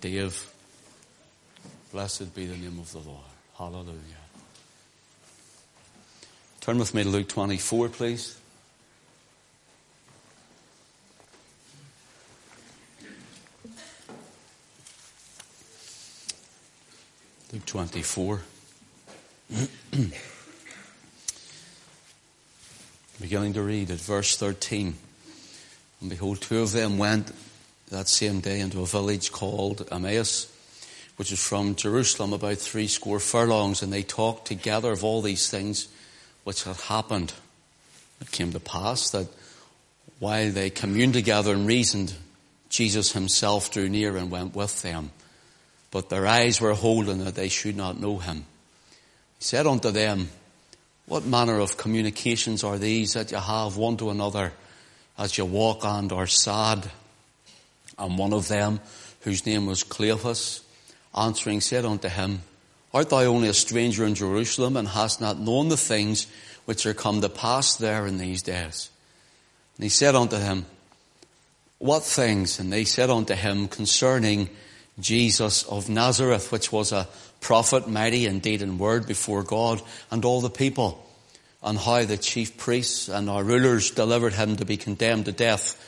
Dave. Blessed be the name of the Lord. Hallelujah. Turn with me to Luke 24, please. Luke 24. Beginning to read at verse 13. And behold, two of them went that same day into a village called Emmaus, which is from Jerusalem about three score furlongs, and they talked together of all these things which had happened. It came to pass that while they communed together and reasoned, Jesus himself drew near and went with them. But their eyes were holden that they should not know him. He said unto them, What manner of communications are these that you have one to another as you walk and are sad? And one of them, whose name was Cleopas, answering said unto him, Art thou only a stranger in Jerusalem and hast not known the things which are come to pass there in these days? And he said unto him, What things? And they said unto him concerning Jesus of Nazareth, which was a prophet, mighty indeed in word before God and all the people, and how the chief priests and our rulers delivered him to be condemned to death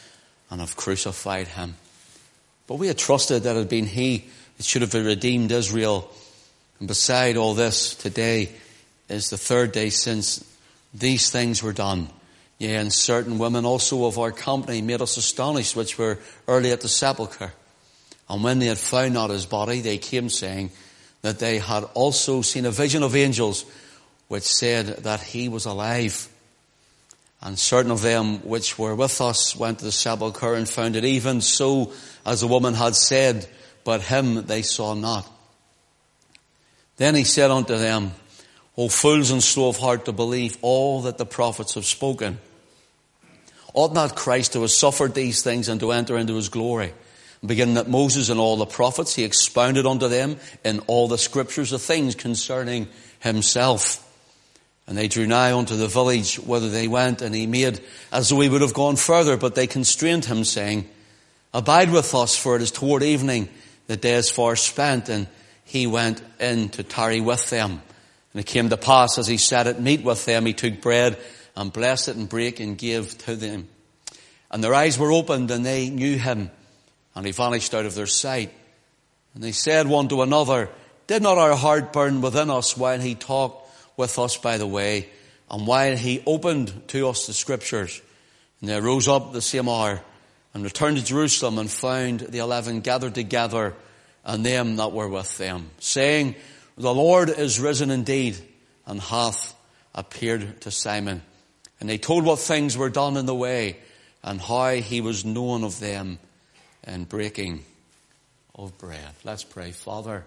and have crucified him. But we had trusted that it had been he that should have redeemed Israel. And beside all this, today is the third day since these things were done. Yea, and certain women also of our company made us astonished, which were early at the sepulchre. And when they had found not his body, they came saying that they had also seen a vision of angels, which said that he was alive. And certain of them which were with us went to the sepulchre and found it even so as the woman had said, but him they saw not. Then he said unto them, O fools and slow of heart to believe all that the prophets have spoken. Ought not Christ to have suffered these things and to enter into his glory? Beginning at Moses and all the prophets, he expounded unto them in all the scriptures the things concerning himself. And they drew nigh unto the village whither they went, and he made as though he would have gone further, but they constrained him, saying, Abide with us, for it is toward evening, the day is far spent. And he went in to tarry with them. And it came to pass, as he sat at meat with them, he took bread and blessed it and brake and gave to them. And their eyes were opened, and they knew him, and he vanished out of their sight. And they said one to another, Did not our heart burn within us while he talked with us by the way, and while he opened to us the scriptures. And they rose up the same hour and returned to Jerusalem and found the eleven gathered together and them that were with them, saying, The Lord is risen indeed and hath appeared to Simon. And they told what things were done in the way and how he was known of them in breaking of bread. Let's pray. Father,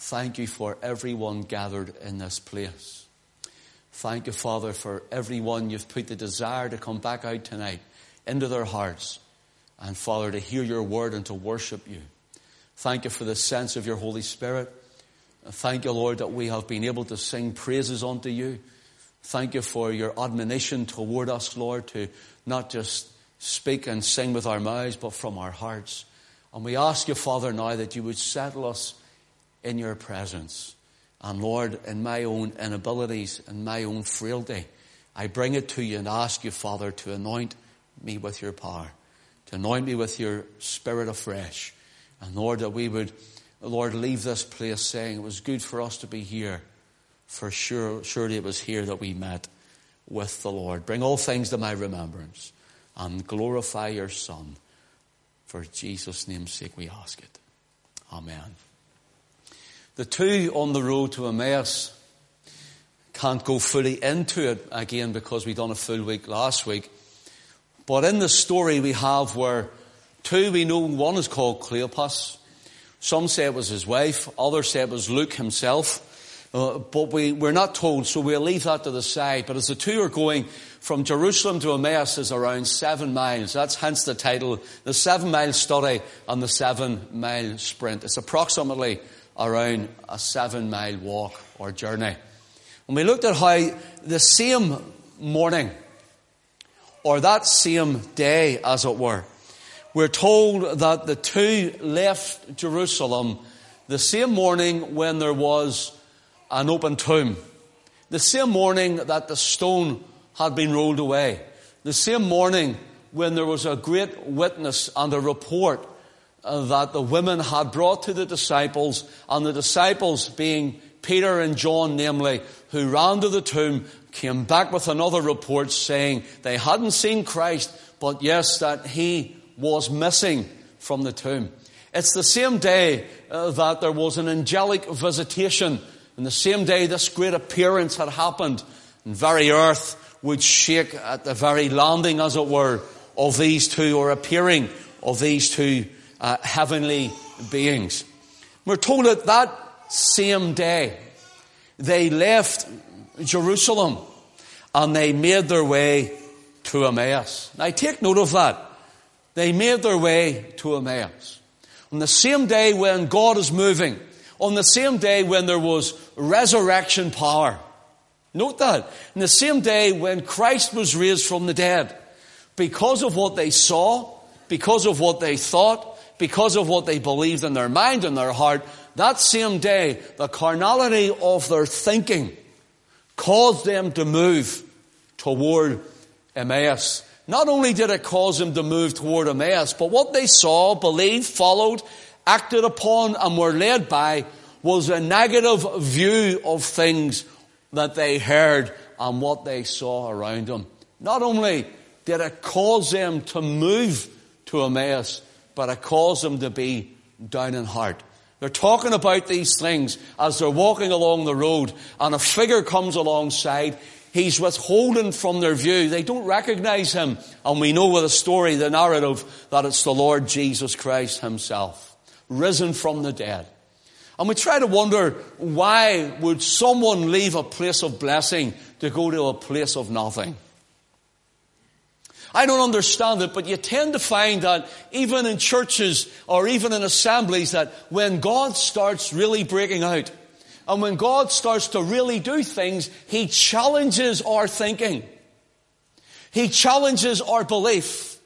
Thank you for everyone gathered in this place. Thank you, Father, for everyone you've put the desire to come back out tonight into their hearts. And Father, to hear your word and to worship you. Thank you for the sense of your Holy Spirit. Thank you, Lord, that we have been able to sing praises unto you. Thank you for your admonition toward us, Lord, to not just speak and sing with our mouths, but from our hearts. And we ask you, Father, now that you would settle us in your presence. And Lord, in my own inabilities and my own frailty, I bring it to you and ask you, Father, to anoint me with your power, to anoint me with your spirit afresh. And Lord, that we would, Lord, leave this place saying it was good for us to be here. For sure, surely it was here that we met with the Lord. Bring all things to my remembrance and glorify your Son. For Jesus' name's sake we ask it. Amen. The two on the road to Emmaus can't go fully into it again because we done a full week last week. But in the story we have where two we know one is called Cleopas. Some say it was his wife, others say it was Luke himself. Uh, but we, we're not told, so we'll leave that to the side. But as the two are going from Jerusalem to Emmaus is around seven miles. That's hence the title, the seven mile study and the seven mile sprint. It's approximately around a seven mile walk or journey. And we looked at how the same morning, or that same day, as it were, we're told that the two left Jerusalem the same morning when there was an open tomb. The same morning that the stone had been rolled away. The same morning when there was a great witness and a report that the women had brought to the disciples, and the disciples, being Peter and John, namely, who ran to the tomb, came back with another report saying they hadn't seen Christ, but yes, that he was missing from the tomb. It's the same day uh, that there was an angelic visitation, and the same day this great appearance had happened, and very earth would shake at the very landing, as it were, of these two, or appearing of these two uh, heavenly beings. We're told that that same day they left Jerusalem and they made their way to Emmaus. Now take note of that. They made their way to Emmaus. On the same day when God is moving, on the same day when there was resurrection power. Note that. In the same day when Christ was raised from the dead, because of what they saw, because of what they thought, because of what they believed in their mind and their heart, that same day, the carnality of their thinking caused them to move toward Emmaus. Not only did it cause them to move toward Emmaus, but what they saw, believed, followed, acted upon, and were led by was a negative view of things that they heard and what they saw around them. Not only did it cause them to move to Emmaus, but it caused them to be down in heart. They're talking about these things as they're walking along the road and a figure comes alongside. He's withholding from their view. They don't recognize him. And we know with the story, the narrative, that it's the Lord Jesus Christ himself, risen from the dead. And we try to wonder why would someone leave a place of blessing to go to a place of nothing? I don't understand it, but you tend to find that even in churches or even in assemblies that when God starts really breaking out and when God starts to really do things, He challenges our thinking. He challenges our belief.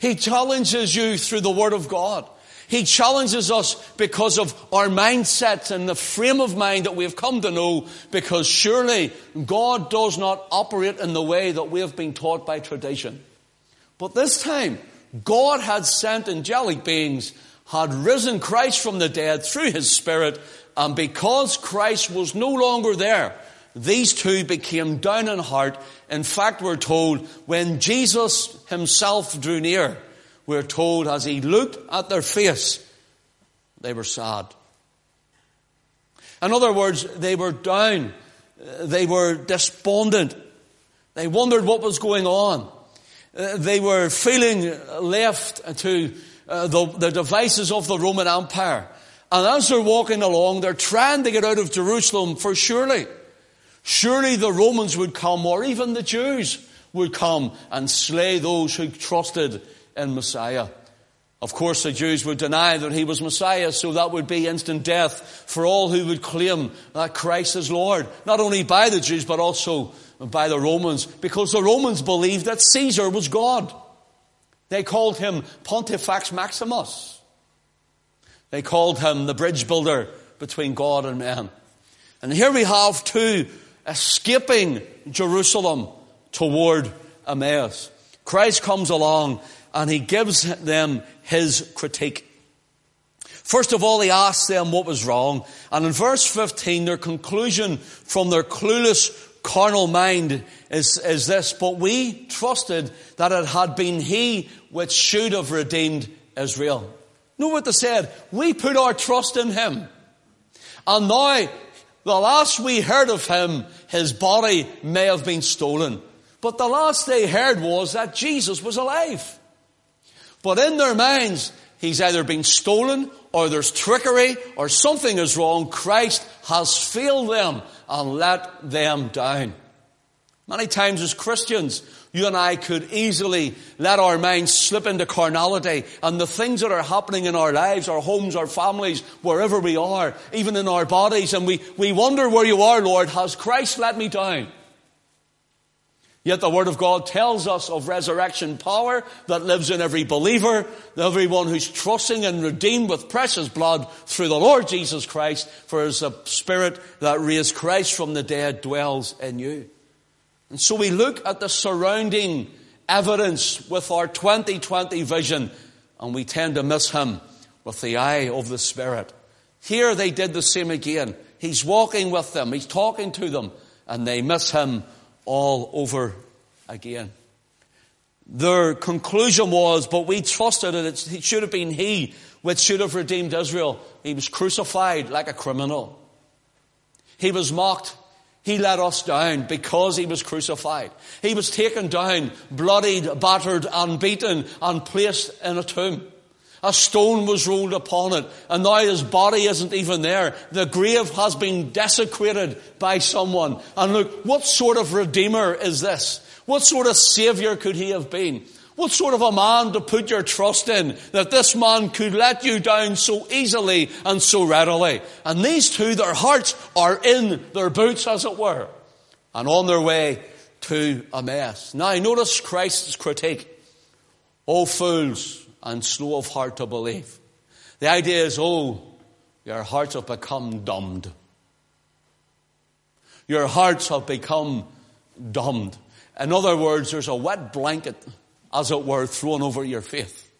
He challenges you through the Word of God. He challenges us because of our mindset and the frame of mind that we have come to know because surely God does not operate in the way that we have been taught by tradition. But this time, God had sent angelic beings, had risen Christ from the dead through his Spirit, and because Christ was no longer there, these two became down in heart. In fact, we're told when Jesus himself drew near, we're told as he looked at their face, they were sad. In other words, they were down. They were despondent. They wondered what was going on. Uh, they were feeling left to uh, the, the devices of the Roman Empire. And as they're walking along, they're trying to get out of Jerusalem for surely. Surely the Romans would come, or even the Jews would come and slay those who trusted in Messiah. Of course, the Jews would deny that he was Messiah, so that would be instant death for all who would claim that Christ is Lord. Not only by the Jews, but also by the Romans because the Romans believed that Caesar was God. They called him Pontifex Maximus. They called him the bridge builder between God and man. And here we have two escaping Jerusalem toward Emmaus. Christ comes along and he gives them his critique. First of all, he asks them what was wrong. And in verse 15, their conclusion from their clueless carnal mind is, is this, but we trusted that it had been he which should have redeemed Israel. Know what they said? We put our trust in him. And now, the last we heard of him, his body may have been stolen. But the last they heard was that Jesus was alive. But in their minds, he's either been stolen or there's trickery or something is wrong. Christ has failed them and let them down. Many times as Christians, you and I could easily let our minds slip into carnality and the things that are happening in our lives, our homes, our families, wherever we are, even in our bodies, and we, we wonder where you are, Lord. Has Christ let me down? Yet the Word of God tells us of resurrection power that lives in every believer, everyone who's trusting and redeemed with precious blood through the Lord Jesus Christ, for as the Spirit that raised Christ from the dead dwells in you. And so we look at the surrounding evidence with our 2020 vision, and we tend to miss Him with the eye of the Spirit. Here they did the same again. He's walking with them, He's talking to them, and they miss Him all over again. Their conclusion was, but we trusted it, it should have been He which should have redeemed Israel. He was crucified like a criminal. He was mocked. He let us down because he was crucified. He was taken down, bloodied, battered, and beaten, and placed in a tomb. A stone was rolled upon it, and now his body isn't even there. The grave has been desecrated by someone. And look, what sort of redeemer is this? What sort of savior could he have been? What sort of a man to put your trust in that this man could let you down so easily and so readily? And these two, their hearts are in their boots, as it were, and on their way to a Emmaus. Now, notice Christ's critique. Oh, fools, and slow of heart to believe. The idea is, oh, your hearts have become dumbed. Your hearts have become dumbed. In other words, there's a wet blanket, as it were, thrown over your faith.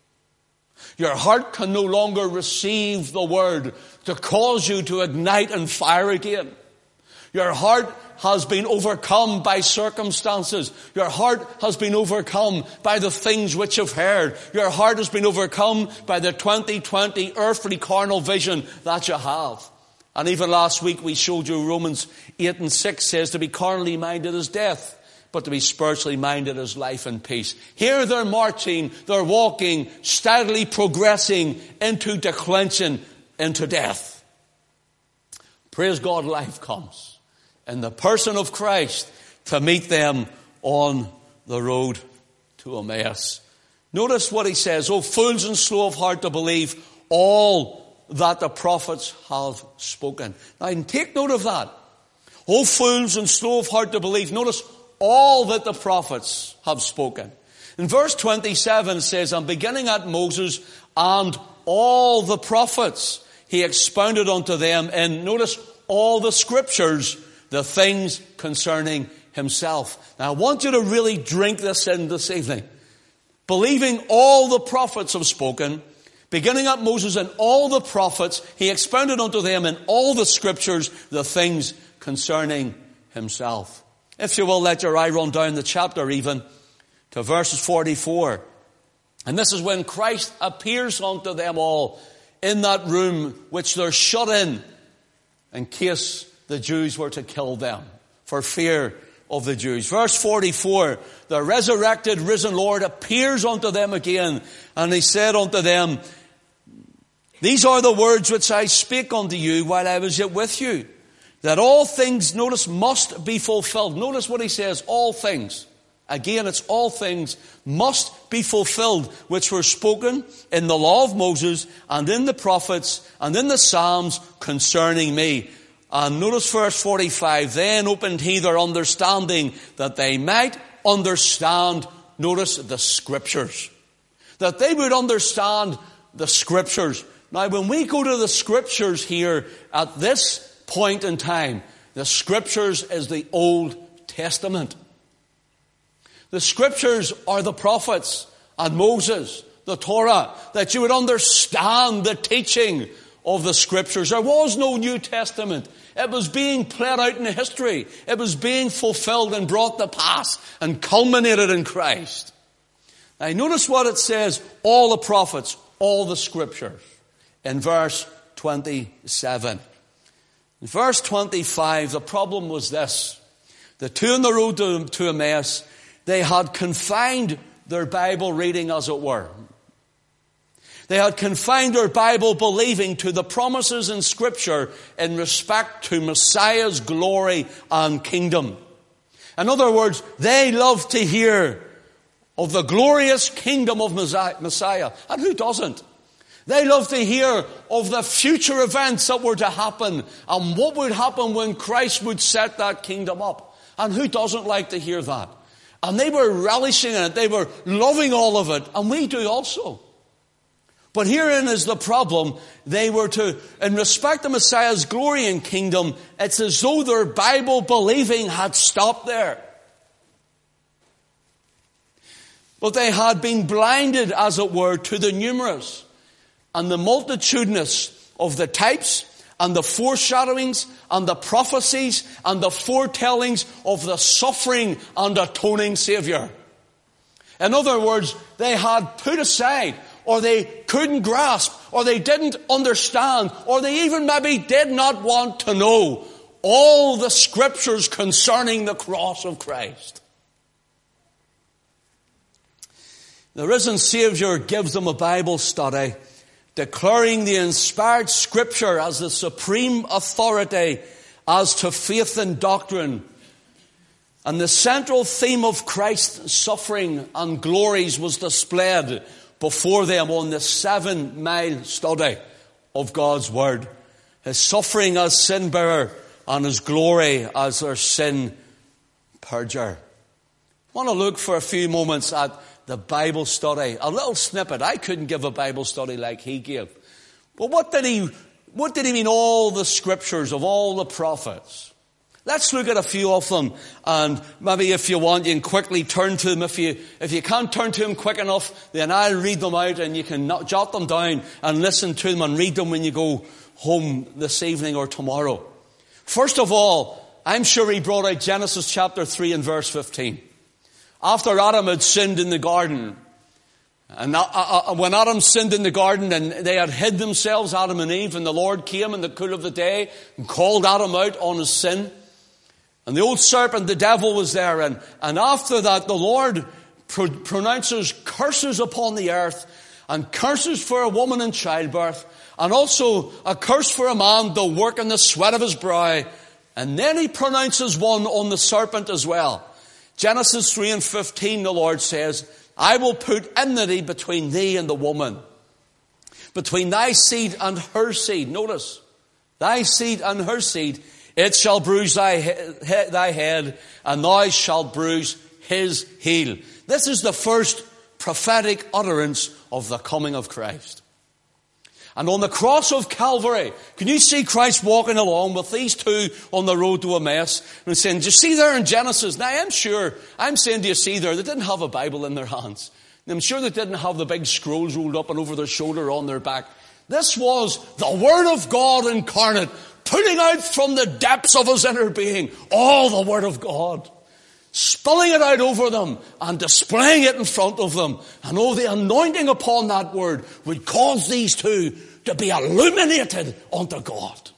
Your heart can no longer receive the word to cause you to ignite and fire again. Your heart has been overcome by circumstances. Your heart has been overcome by the things which you've heard. Your heart has been overcome by the 2020 earthly carnal vision that you have. And even last week we showed you Romans 8 and 6 says to be carnally minded is death, but to be spiritually minded is life and peace. Here they're marching, they're walking, steadily progressing into declension, into death. Praise God, life comes in the person of Christ to meet them on the road to Emmaus. Notice what he says, Oh, fools and slow of heart to believe all that the prophets have spoken. Now, take note of that. Oh, fools and slow of heart to believe. Notice all that the prophets have spoken. In verse 27 says, I'm beginning at Moses and all the prophets. He expounded unto them, and notice all the scriptures the things concerning himself. Now I want you to really drink this in this evening. Believing all the prophets have spoken, beginning at Moses and all the prophets, he expounded unto them in all the scriptures the things concerning himself. If you will let your eye run down the chapter even to verses 44. And this is when Christ appears unto them all in that room which they're shut in in case the Jews were to kill them for fear of the Jews. Verse 44, the resurrected, risen Lord appears unto them again, and he said unto them, These are the words which I spake unto you while I was yet with you, that all things, notice, must be fulfilled. Notice what he says, all things. Again, it's all things must be fulfilled, which were spoken in the law of Moses and in the prophets and in the Psalms concerning me. And notice verse 45, then opened he their understanding that they might understand, notice the scriptures. That they would understand the scriptures. Now when we go to the scriptures here at this point in time, the scriptures is the Old Testament. The scriptures are the prophets and Moses, the Torah, that you would understand the teaching of the scriptures. There was no New Testament. It was being played out in history. It was being fulfilled and brought to pass and culminated in Christ. Now notice what it says, all the prophets, all the scriptures, in verse 27. In verse 25, the problem was this. The two on the road to, to Emmaus, they had confined their Bible reading as it were. They had confined their Bible believing to the promises in Scripture in respect to Messiah's glory and kingdom. In other words, they loved to hear of the glorious kingdom of Messiah. And who doesn't? They loved to hear of the future events that were to happen and what would happen when Christ would set that kingdom up. And who doesn't like to hear that? And they were relishing in it. They were loving all of it. And we do also. But herein is the problem. They were to, in respect to Messiah's glory and kingdom, it's as though their Bible believing had stopped there. But they had been blinded, as it were, to the numerous and the multitudinous of the types and the foreshadowings and the prophecies and the foretellings of the suffering and atoning Savior. In other words, they had put aside or they couldn't grasp, or they didn't understand, or they even maybe did not want to know all the scriptures concerning the cross of Christ. The risen Savior gives them a Bible study declaring the inspired scripture as the supreme authority as to faith and doctrine. And the central theme of Christ's suffering and glories was displayed before them on the seven mile study of God's Word. His suffering as sin bearer and his glory as their sin purger. I want to look for a few moments at the Bible study. A little snippet. I couldn't give a Bible study like he gave. But what did he, what did he mean all the scriptures of all the prophets? Let's look at a few of them, and maybe if you want, you can quickly turn to them. If you, if you can't turn to them quick enough, then I'll read them out and you can jot them down and listen to them and read them when you go home this evening or tomorrow. First of all, I'm sure he brought out Genesis chapter 3 and verse 15. After Adam had sinned in the garden, and uh, uh, uh, when Adam sinned in the garden and they had hid themselves, Adam and Eve, and the Lord came in the cool of the day and called Adam out on his sin, and the old serpent, the devil, was there. And, and after that, the Lord pro- pronounces curses upon the earth and curses for a woman in childbirth and also a curse for a man the work and the sweat of his brow. And then he pronounces one on the serpent as well. Genesis 3 and 15, the Lord says, I will put enmity between thee and the woman, between thy seed and her seed. Notice, thy seed and her seed it shall bruise thy, he- thy head, and thou shalt bruise his heel. This is the first prophetic utterance of the coming of Christ. And on the cross of Calvary, can you see Christ walking along with these two on the road to Emmaus and saying, Do you see there in Genesis? Now I'm sure, I'm saying, Do you see there? They didn't have a Bible in their hands. I'm sure they didn't have the big scrolls rolled up and over their shoulder on their back. This was the Word of God incarnate putting out from the depths of his inner being all the Word of God, spilling it out over them and displaying it in front of them. And oh, the anointing upon that Word would cause these two to be illuminated unto God.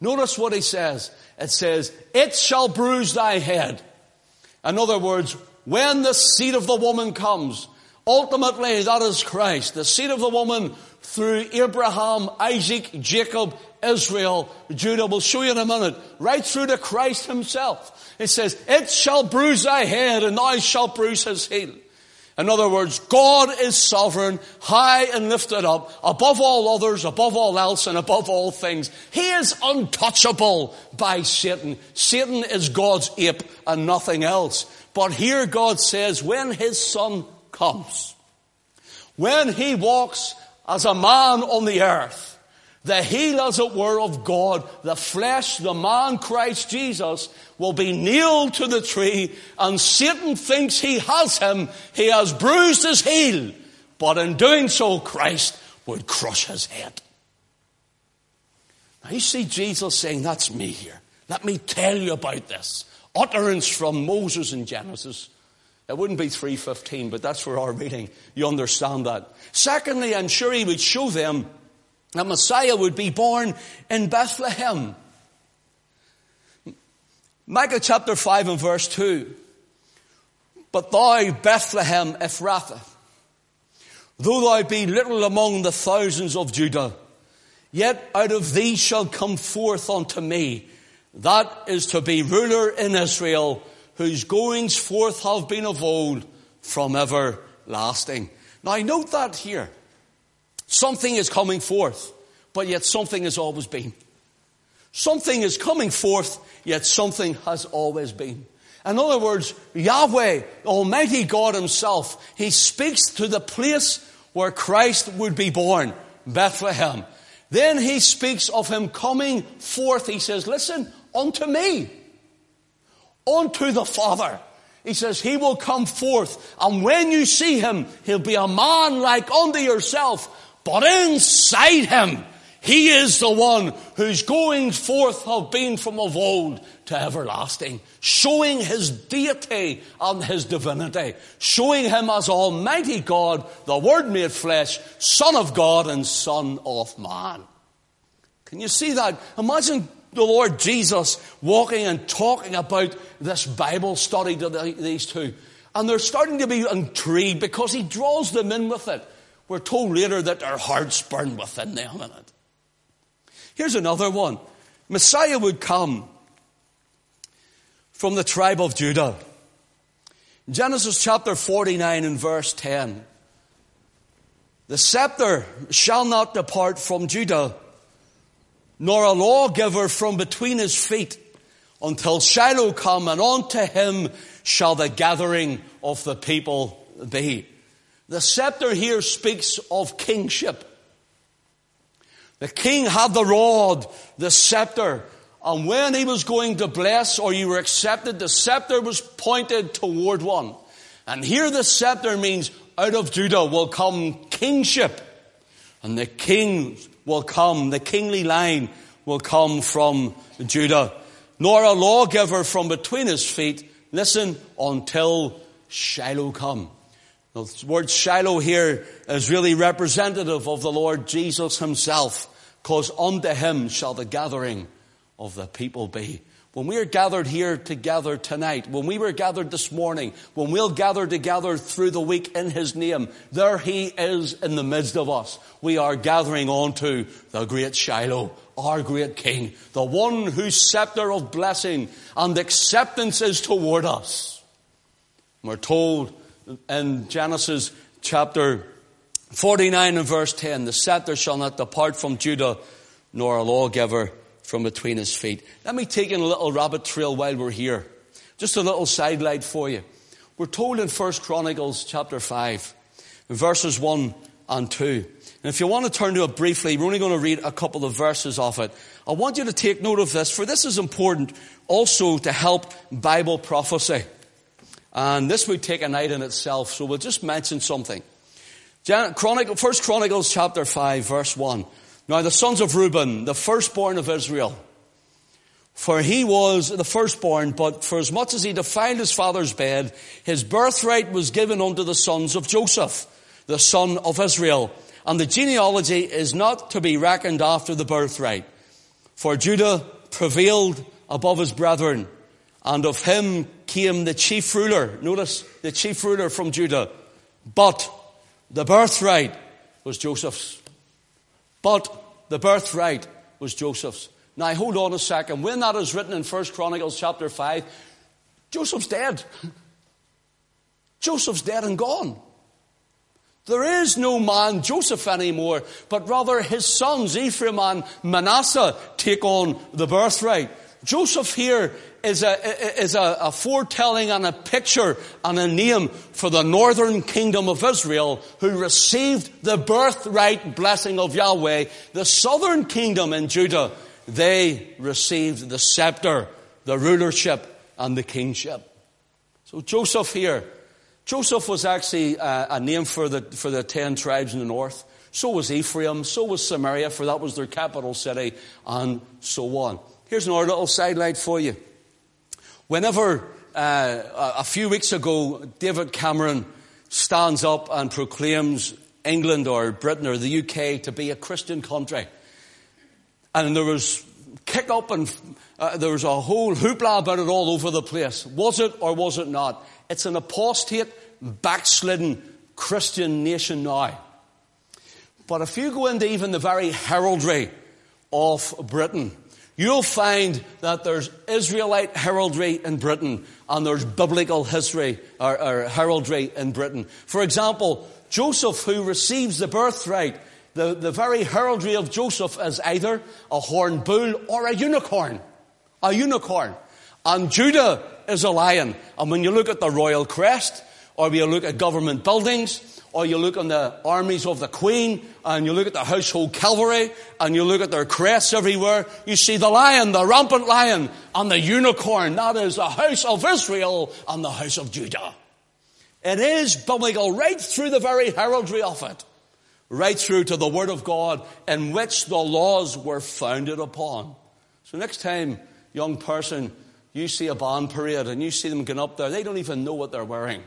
Notice what he says. It says, It shall bruise thy head. In other words, when the seed of the woman comes, ultimately that is Christ. The seed of the woman through Abraham, Isaac, Jacob, Israel, Judah. We'll show you in a minute. Right through to Christ himself. It says, it shall bruise thy head and thou shalt bruise his heel. In other words, God is sovereign, high and lifted up, above all others, above all else, and above all things. He is untouchable by Satan. Satan is God's ape and nothing else. But here God says, when his son comes, when he walks as a man on the earth, the heel, as it were, of God, the flesh, the man Christ Jesus, will be nailed to the tree, and Satan thinks he has him. He has bruised his heel, but in doing so, Christ would crush his head. Now you see Jesus saying, That's me here. Let me tell you about this. Utterance from Moses in Genesis. It wouldn't be 315, but that's for our reading. You understand that. Secondly, I'm sure he would show them that Messiah would be born in Bethlehem. Micah chapter 5 and verse 2. But thou, Bethlehem Ephrathah, though thou be little among the thousands of Judah, yet out of thee shall come forth unto me that is to be ruler in Israel, whose goings forth have been of old from everlasting. Now I note that here. Something is coming forth, but yet something has always been. Something is coming forth, yet something has always been. In other words, Yahweh, Almighty God Himself, He speaks to the place where Christ would be born, Bethlehem. Then He speaks of Him coming forth. He says, listen, unto me, unto the Father. He says, He will come forth, and when you see Him, He'll be a man like unto yourself, but inside Him, He is the one whose goings forth have been from of old to everlasting, showing His deity and His divinity, showing Him as Almighty God, the Word made flesh, Son of God and Son of man. Can you see that? Imagine the Lord Jesus walking and talking about this Bible study to the, these two. And they're starting to be intrigued because he draws them in with it. We're told later that their hearts burn within them in it. Here's another one. Messiah would come from the tribe of Judah. Genesis chapter 49 and verse 10. The scepter shall not depart from Judah nor a lawgiver from between his feet until Shiloh come, and unto him shall the gathering of the people be. The scepter here speaks of kingship. The king had the rod, the scepter, and when he was going to bless or you were accepted, the scepter was pointed toward one. And here the scepter means out of Judah will come kingship. And the king will come, the kingly line will come from Judah, nor a lawgiver from between his feet, listen, until Shiloh come. The word Shiloh here is really representative of the Lord Jesus himself, because unto him shall the gathering of the people be. When we are gathered here together tonight, when we were gathered this morning, when we'll gather together through the week in His name, there He is in the midst of us. We are gathering onto the great Shiloh, our great King, the one whose scepter of blessing and acceptance is toward us. We're told in Genesis chapter 49 and verse 10, the scepter shall not depart from Judah, nor a lawgiver from between his feet. Let me take in a little rabbit trail while we're here. Just a little sidelight for you. We're told in 1 Chronicles chapter 5, verses 1 and 2. And if you want to turn to it briefly, we're only going to read a couple of verses of it. I want you to take note of this, for this is important also to help Bible prophecy. And this would take a night in itself, so we'll just mention something. 1 Chronicles chapter 5, verse 1. Now the sons of Reuben, the firstborn of Israel, for he was the firstborn, but for as much as he defiled his father's bed, his birthright was given unto the sons of Joseph, the son of Israel. And the genealogy is not to be reckoned after the birthright. For Judah prevailed above his brethren, and of him came the chief ruler. Notice the chief ruler from Judah. But the birthright was Joseph's. But the birthright was Joseph's. Now hold on a second. When that is written in 1 Chronicles chapter 5, Joseph's dead. Joseph's dead and gone. There is no man Joseph anymore, but rather his sons Ephraim and Manasseh take on the birthright. Joseph here is a, is a, a, foretelling and a picture and a name for the northern kingdom of Israel who received the birthright blessing of Yahweh. The southern kingdom in Judah, they received the scepter, the rulership, and the kingship. So Joseph here, Joseph was actually a, a name for the, for the ten tribes in the north. So was Ephraim, so was Samaria, for that was their capital city, and so on. Here's another little sidelight for you. Whenever uh, a few weeks ago, David Cameron stands up and proclaims England or Britain or the UK to be a Christian country, and there was kick up and uh, there was a whole hoopla about it all over the place. Was it or was it not? It's an apostate, backslidden Christian nation now. But if you go into even the very heraldry of Britain, you'll find that there's Israelite heraldry in Britain and there's biblical history or, or, heraldry in Britain. For example, Joseph, who receives the birthright, the, the very heraldry of Joseph is either a horned bull or a unicorn. A unicorn. And Judah is a lion. And when you look at the royal crest, or you look at government buildings, or you look on the armies of the Queen, and you look at the household cavalry, and you look at their crests everywhere, you see the lion, the rampant lion, and the unicorn. That is the house of Israel and the house of Judah. It is biblical right through the very heraldry of it, right through to the Word of God in which the laws were founded upon. So next time, young person, you see a band parade and you see them going up there, they don't even know what they're wearing.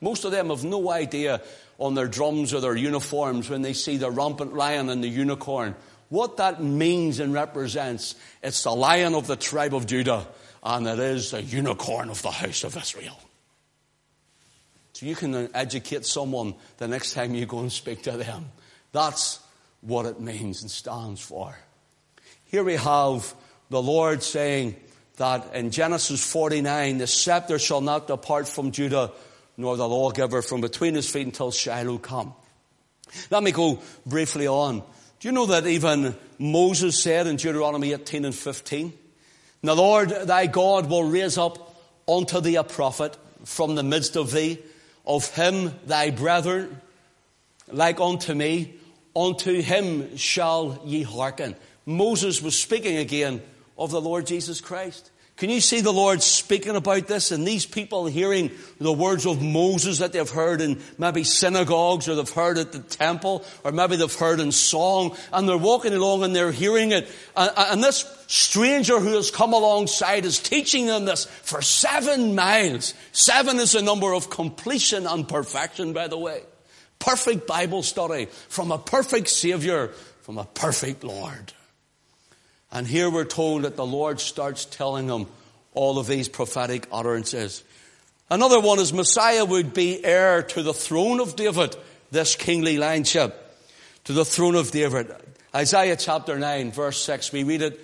Most of them have no idea on their drums or their uniforms when they see the rampant lion and the unicorn. What that means and represents, it's the lion of the tribe of Judah, and it is the unicorn of the house of Israel. So you can educate someone the next time you go and speak to them. That's what it means and stands for. Here we have the Lord saying that in Genesis 49, the scepter shall not depart from Judah, nor the lawgiver from between his feet until Shiloh come. Let me go briefly on. Do you know that even Moses said in Deuteronomy 18 and 15, The Lord thy God will raise up unto thee a prophet from the midst of thee, of him thy brethren, like unto me, unto him shall ye hearken. Moses was speaking again of the Lord Jesus Christ. Can you see the Lord speaking about this and these people hearing the words of Moses that they've heard in maybe synagogues or they've heard at the temple or maybe they've heard in song and they're walking along and they're hearing it and, this stranger who has come alongside is teaching them this for seven miles. Seven is a number of completion and perfection by the way. Perfect Bible study from a perfect Savior, from a perfect Lord. And here we're told that the Lord starts telling them all of these prophetic utterances. Another one is Messiah would be heir to the throne of David, this kingly lineship, to the throne of David. Isaiah chapter 9, verse 6, we read it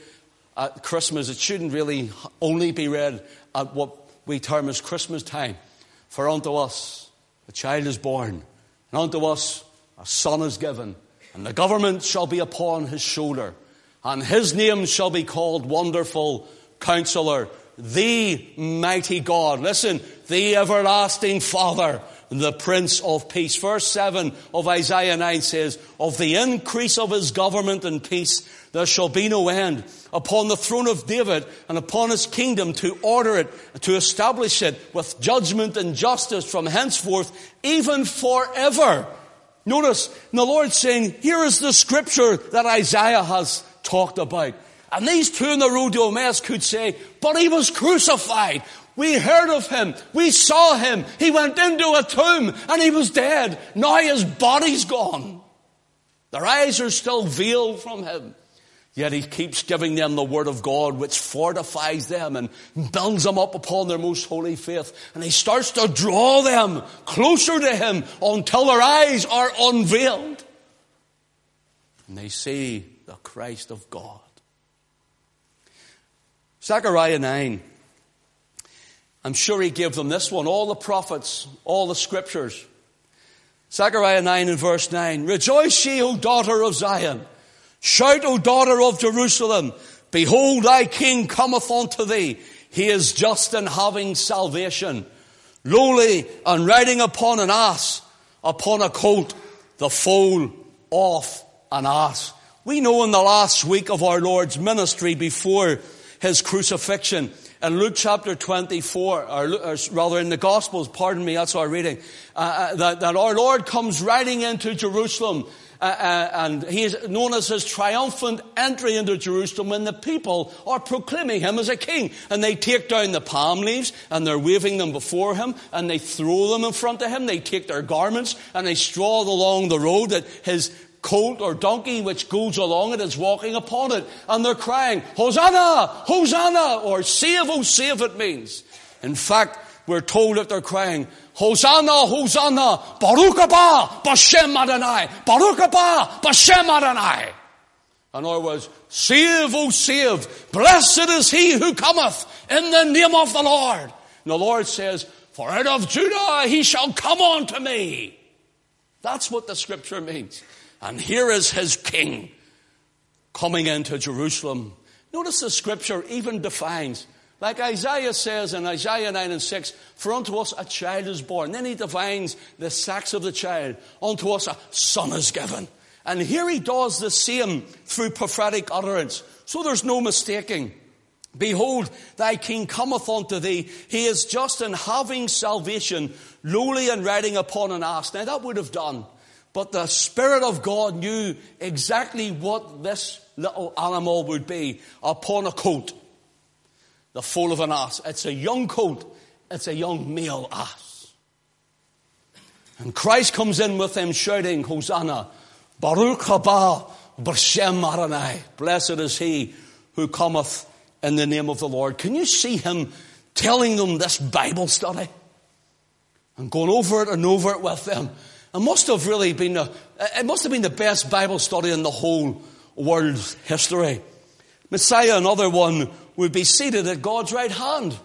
at Christmas. It shouldn't really only be read at what we term as Christmas time. For unto us a child is born, and unto us a son is given, and the government shall be upon his shoulder and his name shall be called Wonderful Counselor, the Mighty God. Listen, the Everlasting Father, the Prince of Peace. Verse 7 of Isaiah 9 says, Of the increase of his government and peace there shall be no end upon the throne of David and upon his kingdom to order it, to establish it with judgment and justice from henceforth, even forever. Notice the Lord saying, here is the scripture that Isaiah has talked about. And these two in the road to Emmaus could say, but he was crucified. We heard of him. We saw him. He went into a tomb and he was dead. Now his body's gone. Their eyes are still veiled from him. Yet he keeps giving them the word of God, which fortifies them and builds them up upon their most holy faith. And he starts to draw them closer to him until their eyes are unveiled. And they see the Christ of God. Zechariah 9. I'm sure he gave them this one, all the prophets, all the scriptures. Zechariah 9 and verse 9. Rejoice ye, O daughter of Zion. Shout, O daughter of Jerusalem. Behold, thy king cometh unto thee. He is just and having salvation. Lowly and riding upon an ass, upon a colt, the foal of an ass. We know in the last week of our Lord's ministry before his crucifixion, in Luke chapter 24, or, rather in the Gospels, pardon me, that's our reading, uh, uh, that, that, our Lord comes riding into Jerusalem, uh, uh, and he is known as his triumphant entry into Jerusalem when the people are proclaiming him as a king. And they take down the palm leaves, and they're waving them before him, and they throw them in front of him. They take their garments, and they stroll along the road that his colt or donkey which goes along it is walking upon it. And they're crying, Hosanna! Hosanna! Or save, oh save it means. In fact, we're told that they're crying, Hosanna, Hosanna, Baruch haba, Bashem Adonai, Baruch haba, Bashem Adonai. In other words, save, oh save, blessed is he who cometh in the name of the Lord. And the Lord says, for out of Judah he shall come unto me. That's what the scripture means. And here is his king coming into Jerusalem. Notice the scripture even defines Like Isaiah says in Isaiah 9 and 6, For unto us a child is born. Then he defines the sex of the child. Unto us a son is given. And here he does the same through prophetic utterance. So there's no mistaking. Behold, thy king cometh unto thee. He is just in having salvation, lowly and riding upon an ass. Now that would have done. But the Spirit of God knew exactly what this little animal would be upon a coat. The foal of an ass. It's a young coat. It's a young male ass. And Christ comes in with them shouting, Hosanna, Baruch haba b'shem Adonai. Blessed is he who cometh in the name of the Lord. Can you see him telling them this Bible study? And going over it and over it with them. It must have really been a, it must have been the best Bible study in the whole world's history. Messiah, another one, would be seated at God's right hand.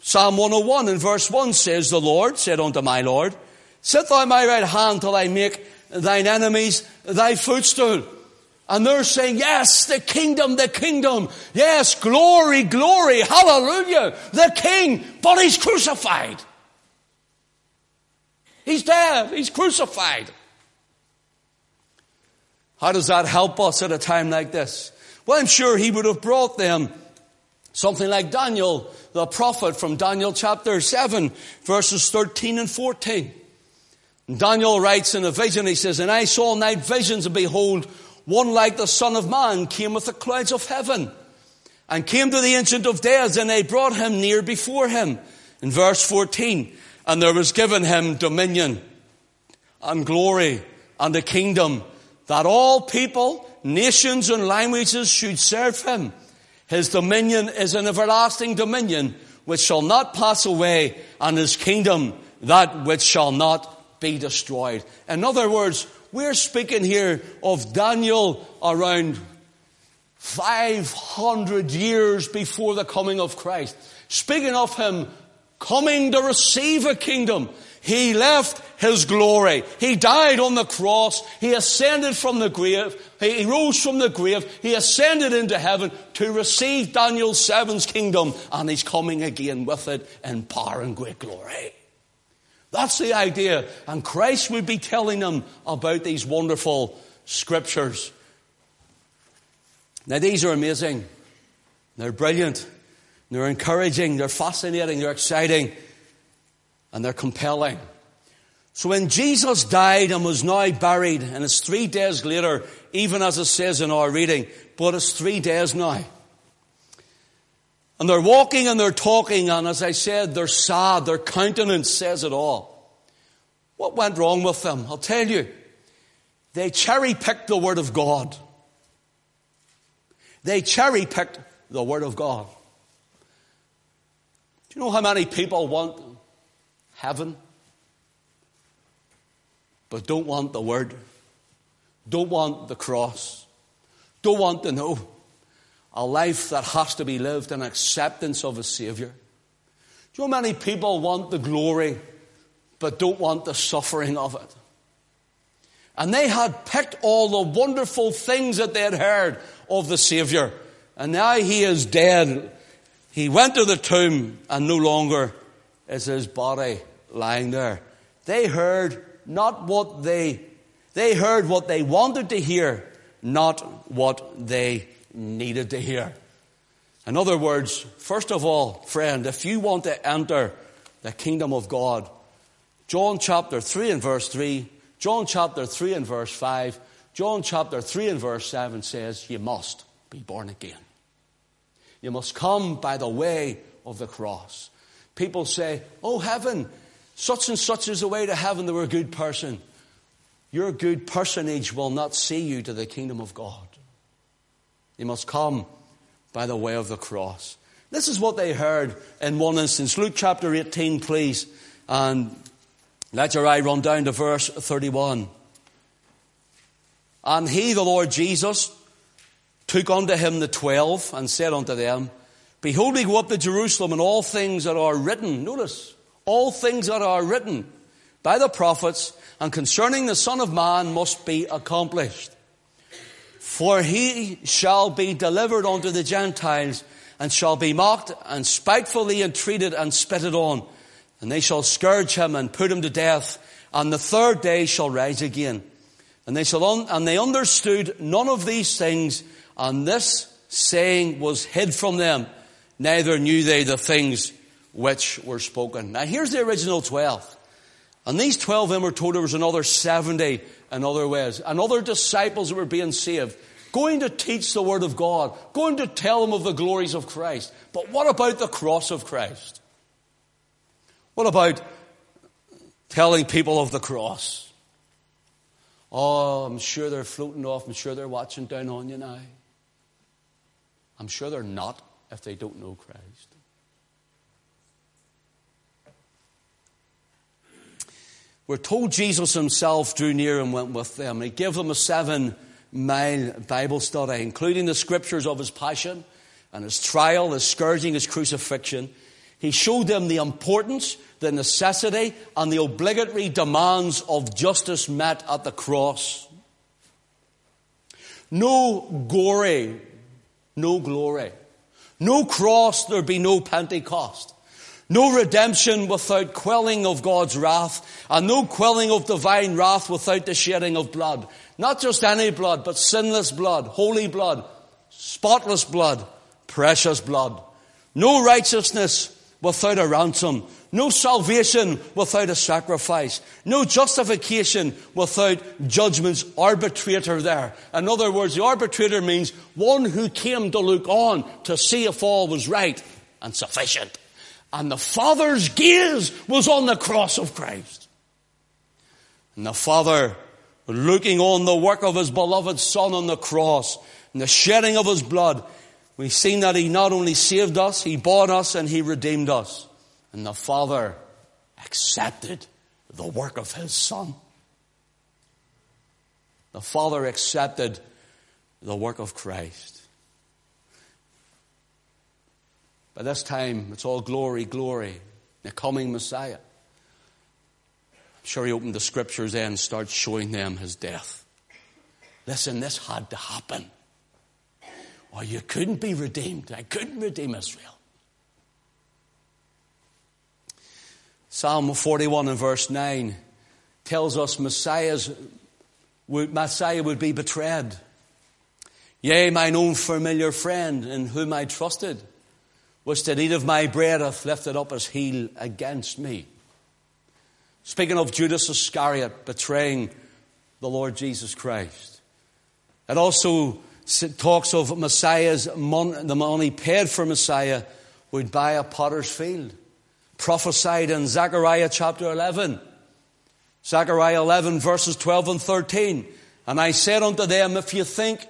Psalm 101 in verse 1 says, The Lord said unto my Lord, Sit thou at my right hand till I make thine enemies thy footstool. And they're saying, yes, the kingdom, the kingdom. Yes, glory, glory, hallelujah, the king, but he's crucified. He's dead, he's crucified. How does that help us at a time like this? Well, I'm sure he would have brought them something like Daniel, the prophet from Daniel chapter 7, verses 13 and 14. Daniel writes in a vision, he says, And I saw night visions, and behold, one like the Son of Man came with the clouds of heaven, and came to the Ancient of Days, and they brought him near before him. In verse 14, and there was given him dominion and glory and a kingdom that all people, nations and languages should serve him. His dominion is an everlasting dominion which shall not pass away and his kingdom that which shall not be destroyed. In other words, we're speaking here of Daniel around 500 years before the coming of Christ. Speaking of him coming to receive a kingdom. He left his glory. He died on the cross. He ascended from the grave. He rose from the grave. He ascended into heaven to receive Daniel 7's kingdom and he's coming again with it in power and great glory. That's the idea. And Christ would be telling them about these wonderful scriptures. Now, these are amazing. They're brilliant. They're encouraging. They're fascinating. They're exciting. And they're compelling. So when Jesus died and was now buried, and it's three days later, even as it says in our reading, but it's three days now. And they're walking and they're talking, and as I said, they're sad. Their countenance says it all. What went wrong with them? I'll tell you. They cherry picked the Word of God. They cherry picked the Word of God. You know how many people want heaven, but don't want the Word? Don't want the cross? Don't want to know? a life that has to be lived in acceptance of a Savior. Do you know many people want the glory but don't want the suffering of it? And they had picked all the wonderful things that they had heard of the Savior. And now he is dead. He went to the tomb and no longer is his body lying there. They heard not what they, they heard what they wanted to hear, not what they needed to hear. In other words, first of all, friend, if you want to enter the kingdom of God, John chapter 3 and verse 3, John chapter 3 and verse 5, John chapter 3 and verse 7 says, You must be born again. You must come by the way of the cross. People say, Oh, heaven, such and such is the way to heaven, they were a good person. Your good personage will not see you to the kingdom of God. You must come by the way of the cross. This is what they heard in one instance. Luke chapter 18, please. And let your eye run down to verse 31. And he, the Lord Jesus, took unto him the twelve and said unto them, Behold, we go up to Jerusalem, and all things that are written, notice, all things that are written by the prophets and concerning the Son of Man must be accomplished. For he shall be delivered unto the Gentiles and shall be mocked and spitefully entreated and spitted on. And they shall scourge him and put him to death. And the third day shall rise again. And they shall, un- and they understood none of these things. And this saying was hid from them. Neither knew they the things which were spoken. Now here's the original 12. And these 12 them were told there was another 70 in other ways. And other disciples that were being saved. Going to teach the Word of God. Going to tell them of the glories of Christ. But what about the cross of Christ? What about telling people of the cross? Oh, I'm sure they're floating off. I'm sure they're watching down on you now. I'm sure they're not if they don't know Christ. We're told Jesus himself drew near and went with them. He gave them a seven mile Bible study, including the scriptures of his passion and his trial, his scourging, his crucifixion. He showed them the importance, the necessity, and the obligatory demands of justice met at the cross. No glory, no glory. No cross, there'd be no Pentecost. No redemption without quelling of God's wrath, and no quelling of divine wrath without the shedding of blood. Not just any blood, but sinless blood, holy blood, spotless blood, precious blood. No righteousness without a ransom. No salvation without a sacrifice. No justification without judgment's arbitrator there. In other words, the arbitrator means one who came to look on to see if all was right and sufficient. And the Father's gaze was on the cross of Christ. And the Father, looking on the work of His beloved Son on the cross and the shedding of His blood, we've seen that He not only saved us, He bought us and He redeemed us. And the Father accepted the work of His Son. The Father accepted the work of Christ. By this time, it's all glory, glory, the coming Messiah. I'm sure he opened the scriptures then and started showing them his death. Listen, this had to happen. You couldn't be redeemed. I couldn't redeem Israel. Psalm 41 and verse 9 tells us Messiah's, Messiah would be betrayed. Yea, mine own familiar friend in whom I trusted which did eat of my bread hath lifted up his heel against me. Speaking of Judas Iscariot betraying the Lord Jesus Christ. It also talks of Messiah's money, the money paid for Messiah would buy a potter's field. Prophesied in Zechariah chapter 11. Zechariah 11 verses 12 and 13. And I said unto them, if you think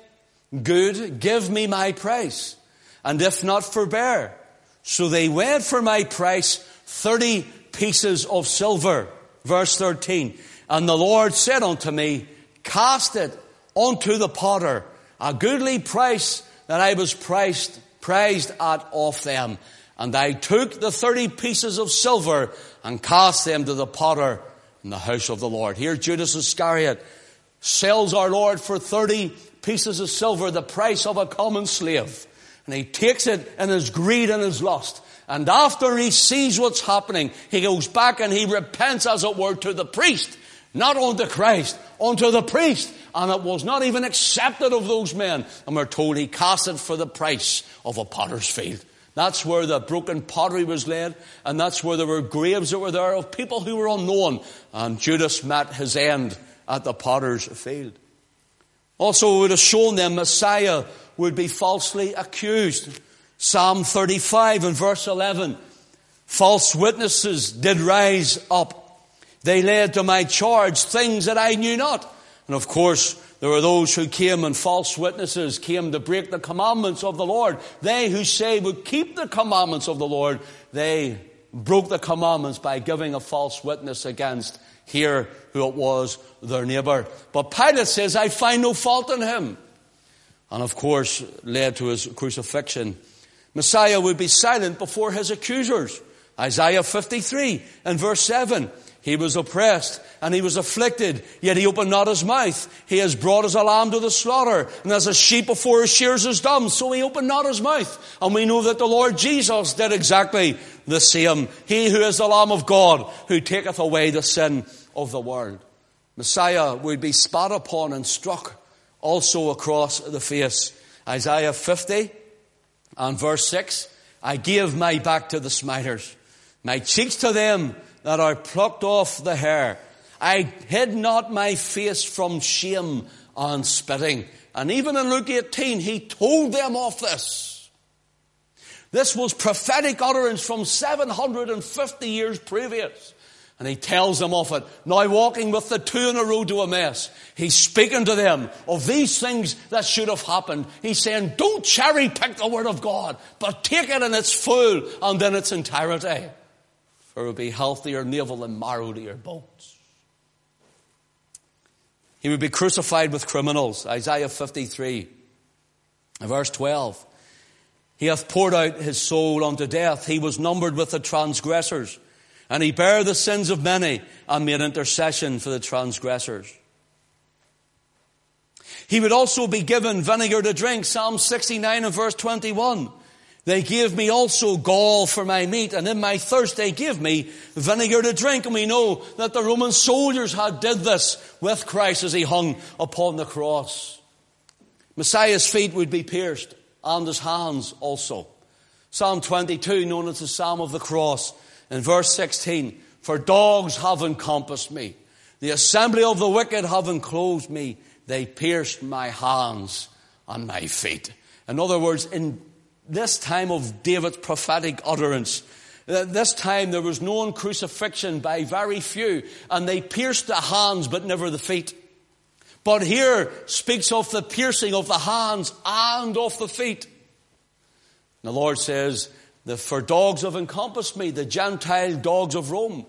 good, give me my price. And if not, forbear. So they went for my price 30 pieces of silver. Verse 13. And the Lord said unto me, cast it unto the potter, a goodly price that I was priced, prized at of them. And I took the 30 pieces of silver and cast them to the potter in the house of the Lord. Here Judas Iscariot sells our Lord for 30 pieces of silver, the price of a common slave. And he takes it in his greed and his lust. And after he sees what's happening, he goes back and he repents, as it were, to the priest. Not unto Christ, unto the priest. And it was not even accepted of those men. And we're told he cast it for the price of a potter's field. That's where the broken pottery was laid, and that's where there were graves that were there of people who were unknown. And Judas met his end at the potter's field. Also, it would have shown them Messiah would be falsely accused. Psalm 35 and verse 11. False witnesses did rise up. They laid to my charge things that I knew not. And of course, there were those who came and false witnesses came to break the commandments of the Lord. They who say would keep the commandments of the Lord, they broke the commandments by giving a false witness against here who it was their neighbor. But Pilate says, I find no fault in him and of course led to his crucifixion. Messiah would be silent before his accusers. Isaiah 53 and verse 7. He was oppressed and he was afflicted, yet he opened not his mouth. He has brought as a lamb to the slaughter, and as a sheep before his shears is dumb, so he opened not his mouth. And we know that the Lord Jesus did exactly the same. He who is the Lamb of God, who taketh away the sin of the world. Messiah would be spat upon and struck also across the face. Isaiah 50 and verse 6, I gave my back to the smiters, my cheeks to them that are plucked off the hair. I hid not my face from shame and spitting. And even in Luke 18, he told them of this. This was prophetic utterance from 750 years previous. And he tells them of it. Now walking with the two in a road to Emmaus, he's speaking to them of these things that should have happened. He's saying, don't cherry pick the word of God, but take it in its full and in its entirety. It will be healthier navel and marrow to your bones. He would be crucified with criminals. Isaiah 53, verse 12. He hath poured out his soul unto death. He was numbered with the transgressors. And he bare the sins of many and made intercession for the transgressors. He would also be given vinegar to drink. Psalm 69 and verse 21. They gave me also gall for my meat, and in my thirst they gave me vinegar to drink. And we know that the Roman soldiers had did this with Christ as he hung upon the cross. Messiah's feet would be pierced, and his hands also. Psalm 22, known as the Psalm of the Cross, in verse 16, For dogs have encompassed me. The assembly of the wicked have enclosed me. They pierced my hands and my feet. In other words, in this time of David's prophetic utterance, this time there was known crucifixion by very few, and they pierced the hands but never the feet. But here speaks of the piercing of the hands and of the feet. And The Lord says, the, for dogs have encompassed me, the Gentile dogs of Rome.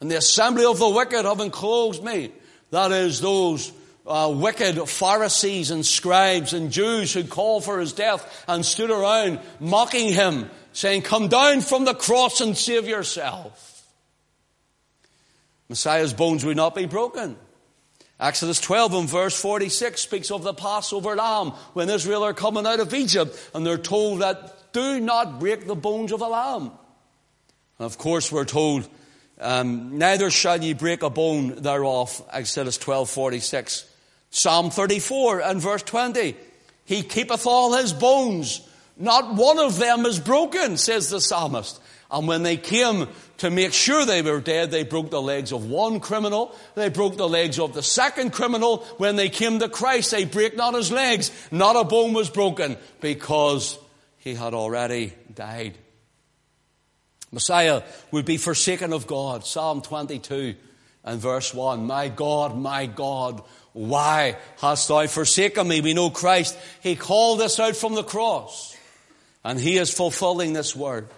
And the assembly of the wicked have enclosed me. That is, those uh, wicked Pharisees and scribes and Jews who called for his death and stood around mocking him, saying, Come down from the cross and save yourself. Messiah's bones would not be broken. Exodus 12 and verse 46 speaks of the Passover lamb when Israel are coming out of Egypt and they're told that do not break the bones of a lamb. And of course, we're told, um, neither shall ye break a bone thereof, Exodus 12, 46. Psalm 34 and verse 20. He keepeth all his bones. Not one of them is broken, says the psalmist. And when they came to make sure they were dead, they broke the legs of one criminal. They broke the legs of the second criminal. When they came to Christ, they break not his legs. Not a bone was broken because he had already died. Messiah would be forsaken of God. Psalm 22 and verse 1. My God, my God, why hast thou forsaken me? We know Christ. He called us out from the cross. And he is fulfilling this word.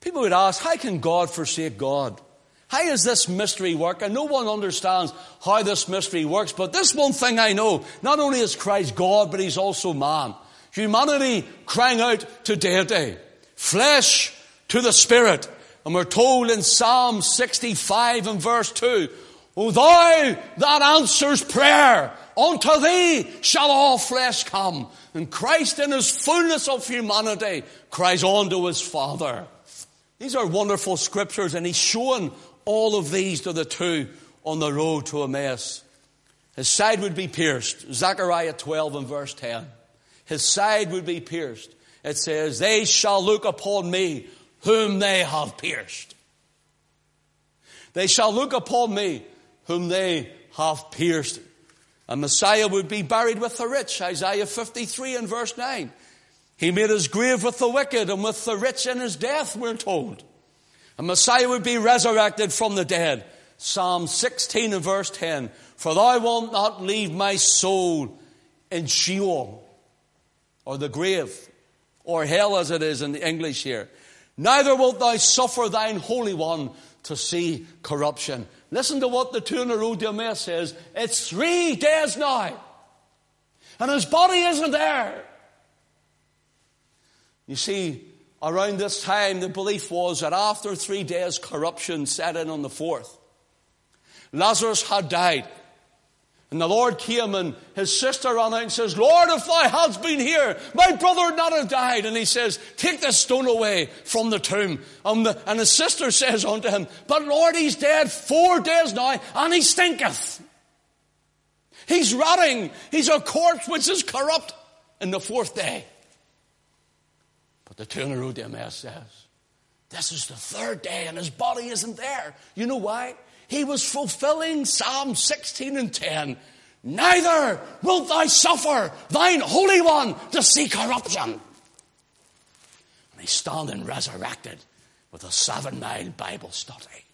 People would ask, how can God forsake God? How does this mystery work? And no one understands how this mystery works. But this one thing I know, not only is Christ God, but he's also man. Humanity crying out to deity. Flesh to the spirit. And we're told in Psalm 65 and verse 2, O thou that answers prayer, unto thee shall all flesh come. And Christ in his fullness of humanity cries on to his Father. These are wonderful scriptures and he's showing all of these to the two on the road to Emmaus. His side would be pierced. Zechariah 12 and verse 10 his side would be pierced. It says, They shall look upon me whom they have pierced. They shall look upon me whom they have pierced. And Messiah would be buried with the rich. Isaiah 53 and verse 9. He made his grave with the wicked and with the rich in his death, we're told. And Messiah would be resurrected from the dead. Psalm 16 and verse 10. For thou wilt not leave my soul in Sheol or the grave, or hell as it is in the English here. Neither wilt thou suffer thine Holy One to see corruption. Listen to what the two in road to Emmaus says. It's three days now. And his body isn't there. You see, around this time, the belief was that after three days, corruption set in on the fourth. Lazarus had died. And the Lord came and his sister ran out and says, Lord, if thou hadst been here, my brother would not have died. And he says, take this stone away from the tomb. And, the, and his sister says unto him, but Lord, he's dead four days now and he stinketh. He's rotting. He's a corpse which is corrupt in the fourth day. But the the road says, this is the third day and his body isn't there. You know why? He was fulfilling Psalm 16 and 10. Neither wilt thou suffer thine Holy One to see corruption. And he's standing resurrected with a seven mile Bible study.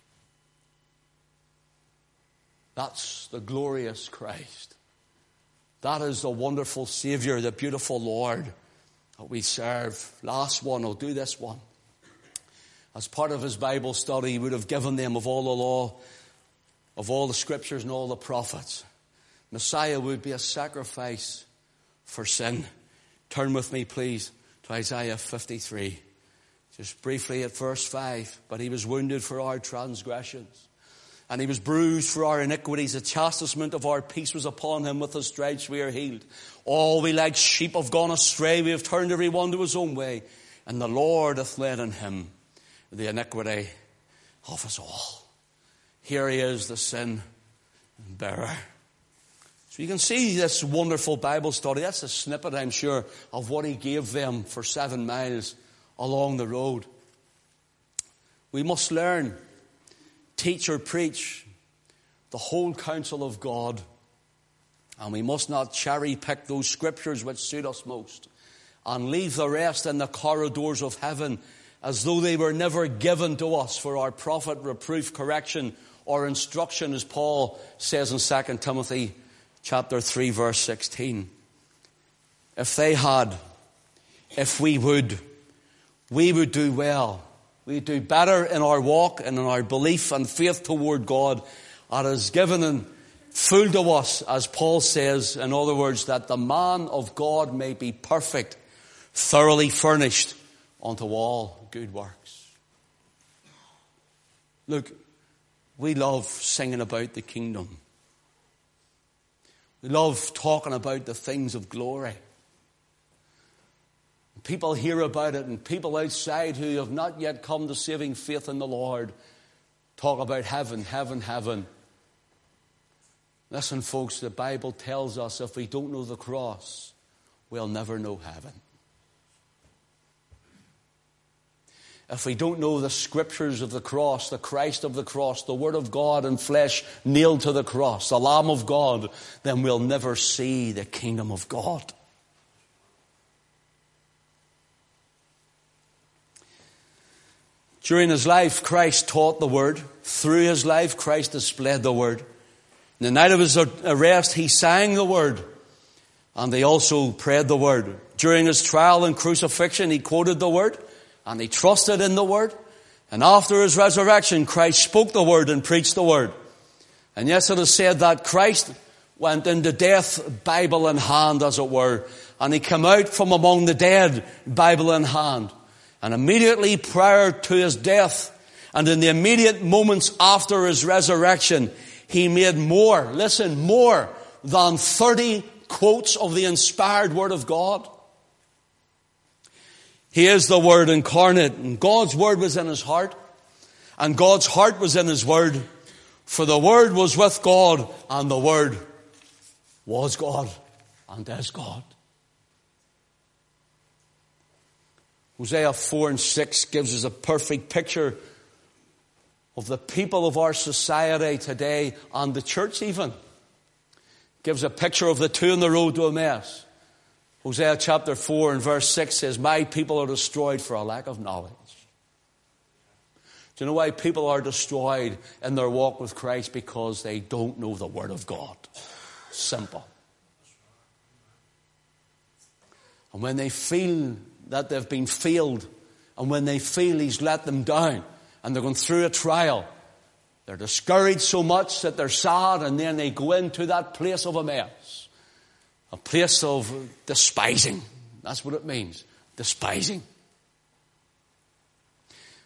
That's the glorious Christ. That is the wonderful Savior, the beautiful Lord that we serve. Last one, I'll do this one. As part of his Bible study, he would have given them of all the law of all the scriptures and all the prophets. Messiah would be a sacrifice for sin. Turn with me, please, to Isaiah 53. Just briefly at verse 5. But he was wounded for our transgressions, and he was bruised for our iniquities. The chastisement of our peace was upon him. With his stripes we are healed. All we like sheep have gone astray. We have turned every one to his own way. And the Lord hath laid on him the iniquity of us all. Here he is, the sin bearer. So you can see this wonderful Bible study. That's a snippet, I'm sure, of what he gave them for seven miles along the road. We must learn, teach or preach the whole counsel of God. And we must not cherry pick those scriptures which suit us most and leave the rest in the corridors of heaven as though they were never given to us for our profit, reproof, correction, or instruction, as Paul says in 2 Timothy chapter 3, verse 16. If they had, if we would, we would do well. We'd do better in our walk and in our belief and faith toward God. It is given in full to us, as Paul says, in other words, that the man of God may be perfect, thoroughly furnished unto all good works. Look, we love singing about the kingdom. We love talking about the things of glory. People hear about it, and people outside who have not yet come to saving faith in the Lord talk about heaven, heaven, heaven. Listen, folks, the Bible tells us if we don't know the cross, we'll never know heaven. If we don't know the scriptures of the cross, the Christ of the cross, the Word of God in flesh nailed to the cross, the Lamb of God, then we'll never see the kingdom of God. During his life, Christ taught the Word. Through his life, Christ displayed the Word. In the night of his arrest, he sang the Word. And they also prayed the Word. During his trial and crucifixion, he quoted the Word and he trusted in the word. And after his resurrection, Christ spoke the word and preached the word. And yes, it is said that Christ went into death, Bible in hand, as it were. And he came out from among the dead, Bible in hand. And immediately prior to his death, and in the immediate moments after his resurrection, he made more, listen, more than 30 quotes of the inspired word of God. He is the Word incarnate, and God's Word was in his heart, and God's heart was in his Word. For the Word was with God, and the Word was God, and is God. Hosea 4 and 6 gives us a perfect picture of the people of our society today, and the church even. Gives a picture of the two on the road to Emmaus. Hosea chapter 4 and verse 6 says, My people are destroyed for a lack of knowledge. Do you know why people are destroyed in their walk with Christ? Because they don't know the Word of God. Simple. And when they feel that they've been failed, and when they feel He's let them down, and they're going through a trial, they're discouraged so much that they're sad, and then they go into that place of Emmaus a place of despising. That's what it means. Despising.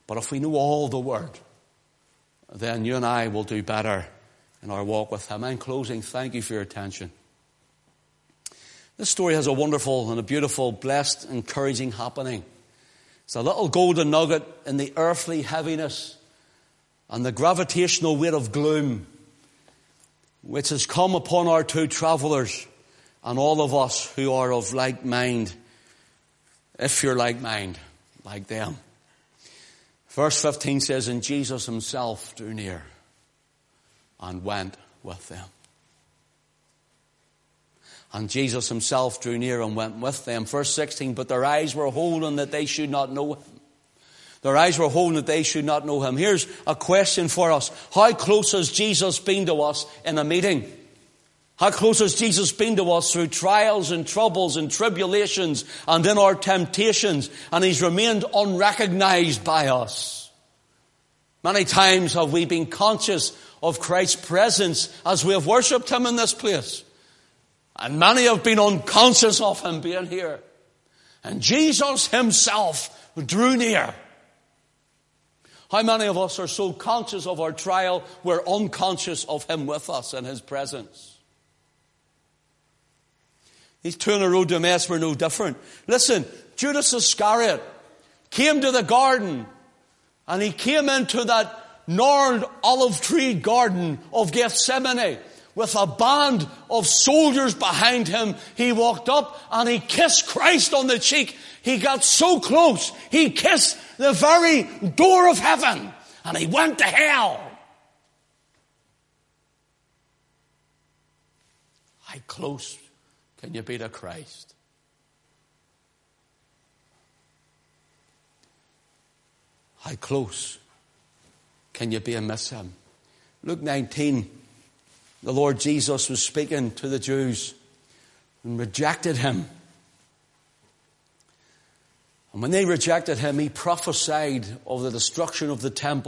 But if we know all the word, then you and I will do better in our walk with Him. In closing, thank you for your attention. This story has a wonderful and a beautiful, blessed, encouraging happening. It's a little golden nugget in the earthly heaviness and the gravitational weight of gloom which has come upon our two travellers and all of us who are of like mind, if you're like mind, like them. Verse 15 says, And Jesus himself drew near and went with them. And Jesus himself drew near and went with them. Verse 16, but their eyes were holden that they should not know him. Their eyes were holden that they should not know him. Here's a question for us. How close has Jesus been to us in a meeting? How close has Jesus been to us through trials and troubles and tribulations and in our temptations? And he's remained unrecognized by us. Many times have we been conscious of Christ's presence as we have worshipped him in this place. And many have been unconscious of him being here. And Jesus himself drew near. How many of us are so conscious of our trial, we're unconscious of him with us in his presence? These two on the road to Emmaus were no different. Listen, Judas Iscariot came to the garden and he came into that gnarled olive tree garden of Gethsemane with a band of soldiers behind him. He walked up and he kissed Christ on the cheek. He got so close, he kissed the very door of heaven and he went to hell. How close can you be to Christ? How close can you be and him? Luke 19, the Lord Jesus was speaking to the Jews and rejected him. And when they rejected him, he prophesied of the destruction of the temple.